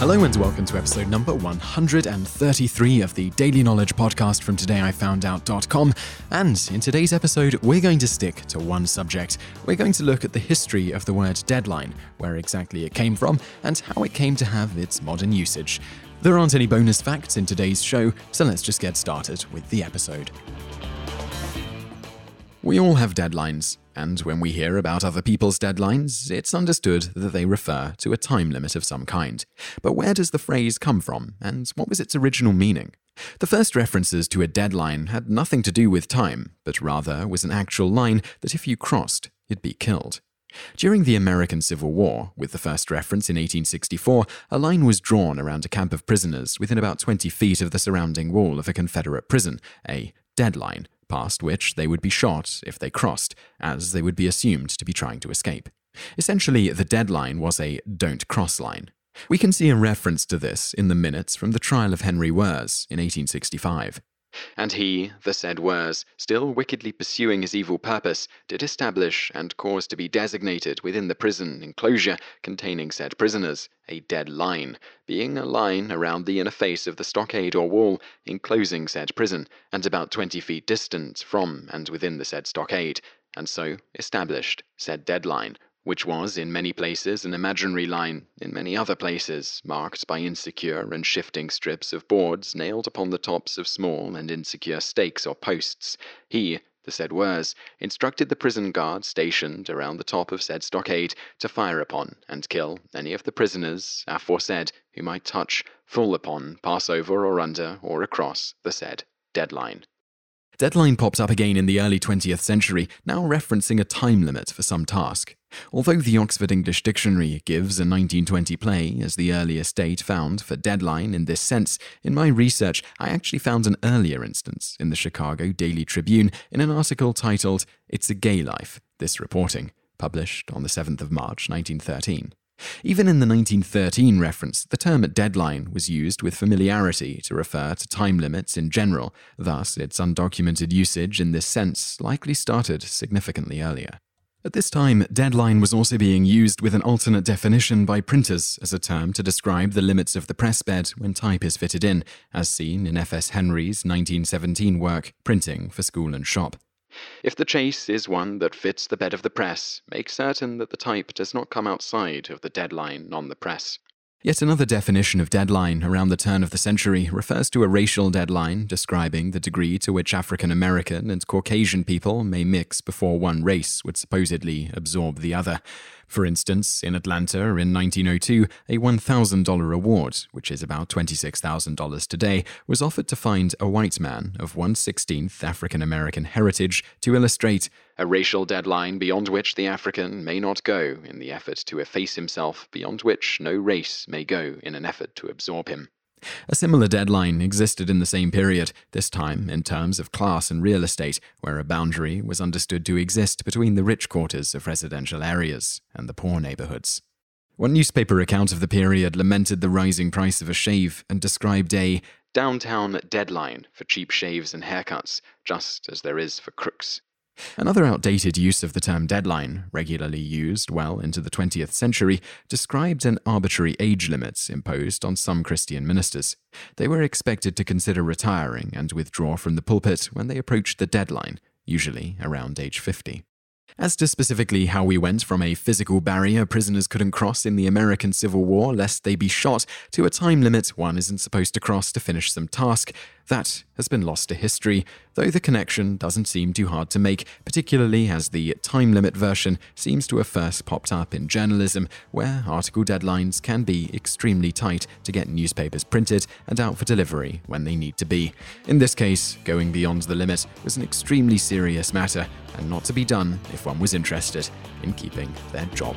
Hello and welcome to episode number 133 of the Daily Knowledge podcast from todayifoundout.com. And in today's episode, we're going to stick to one subject. We're going to look at the history of the word deadline, where exactly it came from, and how it came to have its modern usage. There aren't any bonus facts in today's show, so let's just get started with the episode. We all have deadlines, and when we hear about other people's deadlines, it's understood that they refer to a time limit of some kind. But where does the phrase come from, and what was its original meaning? The first references to a deadline had nothing to do with time, but rather was an actual line that if you crossed, you'd be killed. During the American Civil War, with the first reference in 1864, a line was drawn around a camp of prisoners within about 20 feet of the surrounding wall of a Confederate prison, a deadline, past which they would be shot if they crossed, as they would be assumed to be trying to escape. Essentially, the deadline was a don't cross line. We can see a reference to this in the minutes from the trial of Henry Wirz in 1865. And he, the said Wirz, still wickedly pursuing his evil purpose, did establish and cause to be designated within the prison enclosure containing said prisoners a dead line, being a line around the inner face of the stockade or wall enclosing said prison, and about twenty feet distant from and within the said stockade, and so established said dead line which was in many places an imaginary line, in many other places marked by insecure and shifting strips of boards nailed upon the tops of small and insecure stakes or posts. He, the said Wirz, instructed the prison guard stationed around the top of said stockade to fire upon and kill any of the prisoners aforesaid who might touch, fall upon, pass over or under or across the said deadline. Deadline popped up again in the early 20th century, now referencing a time limit for some task. Although the Oxford English Dictionary gives a 1920 play as the earliest date found for deadline in this sense, in my research I actually found an earlier instance in the Chicago Daily Tribune in an article titled It's a Gay Life, This Reporting, published on the 7th of March 1913. Even in the 1913 reference, the term deadline was used with familiarity to refer to time limits in general, thus, its undocumented usage in this sense likely started significantly earlier. At this time, deadline was also being used with an alternate definition by printers as a term to describe the limits of the press bed when type is fitted in, as seen in F.S. Henry's 1917 work, Printing for School and Shop. If the chase is one that fits the bed of the press, make certain that the type does not come outside of the deadline on the press. Yet another definition of deadline around the turn of the century refers to a racial deadline describing the degree to which African American and Caucasian people may mix before one race would supposedly absorb the other. For instance, in Atlanta in 1902, a $1,000 award, which is about $26,000 today, was offered to find a white man of 116th African American heritage to illustrate a racial deadline beyond which the African may not go in the effort to efface himself, beyond which no race may go in an effort to absorb him. A similar deadline existed in the same period, this time in terms of class and real estate, where a boundary was understood to exist between the rich quarters of residential areas and the poor neighborhoods. One newspaper account of the period lamented the rising price of a shave and described a downtown deadline for cheap shaves and haircuts, just as there is for crooks. Another outdated use of the term deadline, regularly used well into the 20th century, described an arbitrary age limit imposed on some Christian ministers. They were expected to consider retiring and withdraw from the pulpit when they approached the deadline, usually around age 50. As to specifically how we went from a physical barrier prisoners couldn't cross in the American Civil War lest they be shot to a time limit one isn't supposed to cross to finish some task, that has been lost to history, though the connection doesn't seem too hard to make, particularly as the time limit version seems to have first popped up in journalism, where article deadlines can be extremely tight to get newspapers printed and out for delivery when they need to be. In this case, going beyond the limit was an extremely serious matter, and not to be done if one was interested in keeping their job.